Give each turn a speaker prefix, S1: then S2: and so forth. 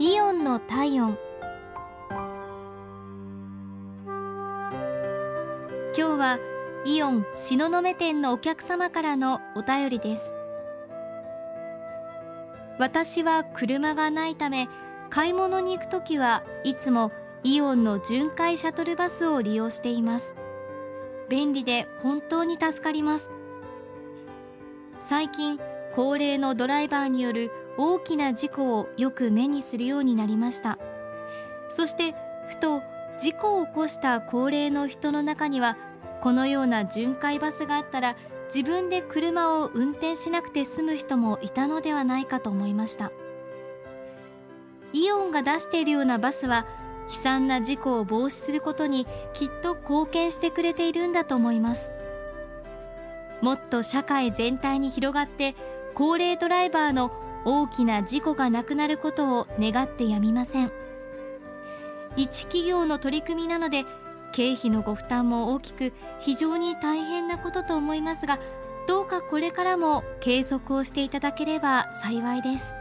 S1: イオンの体温。今日はイオン東雲店のお客様からのお便りです。私は車がないため買い物に行くときはいつもイオンの巡回シャトルバスを利用しています。便利で本当に助かります。最近高齢のドライバーによる大きな事故をよく目にするようになりました。そしてふと事故を起こした高齢の人の中にはこのような巡回バスがあったら自分で車を運転しなくて済む人もいたのではないかと思いました。イオンが出しているようなバスは悲惨な事故を防止することにきっと貢献してくれているんだと思います。もっと社会全体に広がって高齢ドライバーの大きな事故がなくなることを願ってやみません。一企業の取り組みなので経費のご負担も大きく非常に大変なことと思いますがどうかこれからも継続をしていただければ幸いです。